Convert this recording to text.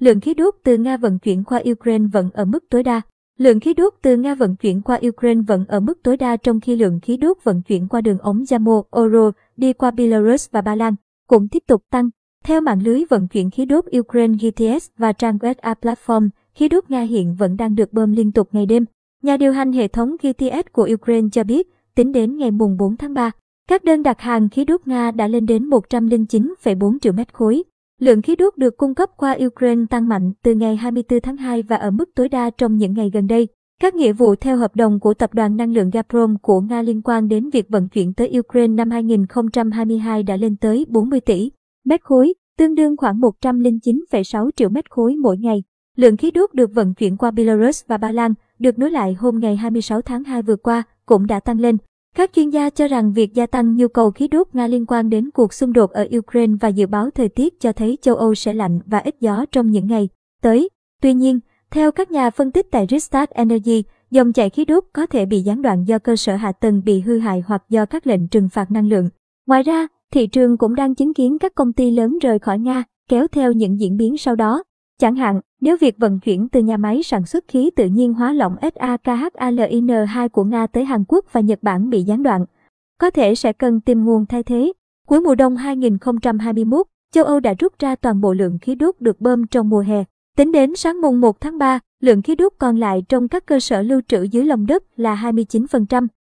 lượng khí đốt từ Nga vận chuyển qua Ukraine vẫn ở mức tối đa. Lượng khí đốt từ Nga vận chuyển qua Ukraine vẫn ở mức tối đa trong khi lượng khí đốt vận chuyển qua đường ống Yamo, Oro, đi qua Belarus và Ba Lan cũng tiếp tục tăng. Theo mạng lưới vận chuyển khí đốt Ukraine GTS và trang web A Platform, khí đốt Nga hiện vẫn đang được bơm liên tục ngày đêm. Nhà điều hành hệ thống GTS của Ukraine cho biết, tính đến ngày mùng 4 tháng 3, các đơn đặt hàng khí đốt Nga đã lên đến 109,4 triệu mét khối. Lượng khí đốt được cung cấp qua Ukraine tăng mạnh từ ngày 24 tháng 2 và ở mức tối đa trong những ngày gần đây. Các nghĩa vụ theo hợp đồng của Tập đoàn Năng lượng Gazprom của Nga liên quan đến việc vận chuyển tới Ukraine năm 2022 đã lên tới 40 tỷ mét khối, tương đương khoảng 109,6 triệu mét khối mỗi ngày. Lượng khí đốt được vận chuyển qua Belarus và Ba Lan, được nối lại hôm ngày 26 tháng 2 vừa qua, cũng đã tăng lên. Các chuyên gia cho rằng việc gia tăng nhu cầu khí đốt Nga liên quan đến cuộc xung đột ở Ukraine và dự báo thời tiết cho thấy châu Âu sẽ lạnh và ít gió trong những ngày tới. Tuy nhiên, theo các nhà phân tích tại Restart Energy, dòng chảy khí đốt có thể bị gián đoạn do cơ sở hạ tầng bị hư hại hoặc do các lệnh trừng phạt năng lượng. Ngoài ra, thị trường cũng đang chứng kiến các công ty lớn rời khỏi Nga, kéo theo những diễn biến sau đó. Chẳng hạn, nếu việc vận chuyển từ nhà máy sản xuất khí tự nhiên hóa lỏng SAKHALIN2 của Nga tới Hàn Quốc và Nhật Bản bị gián đoạn, có thể sẽ cần tìm nguồn thay thế. Cuối mùa đông 2021, châu Âu đã rút ra toàn bộ lượng khí đốt được bơm trong mùa hè. Tính đến sáng mùng 1 tháng 3, lượng khí đốt còn lại trong các cơ sở lưu trữ dưới lòng đất là 29%.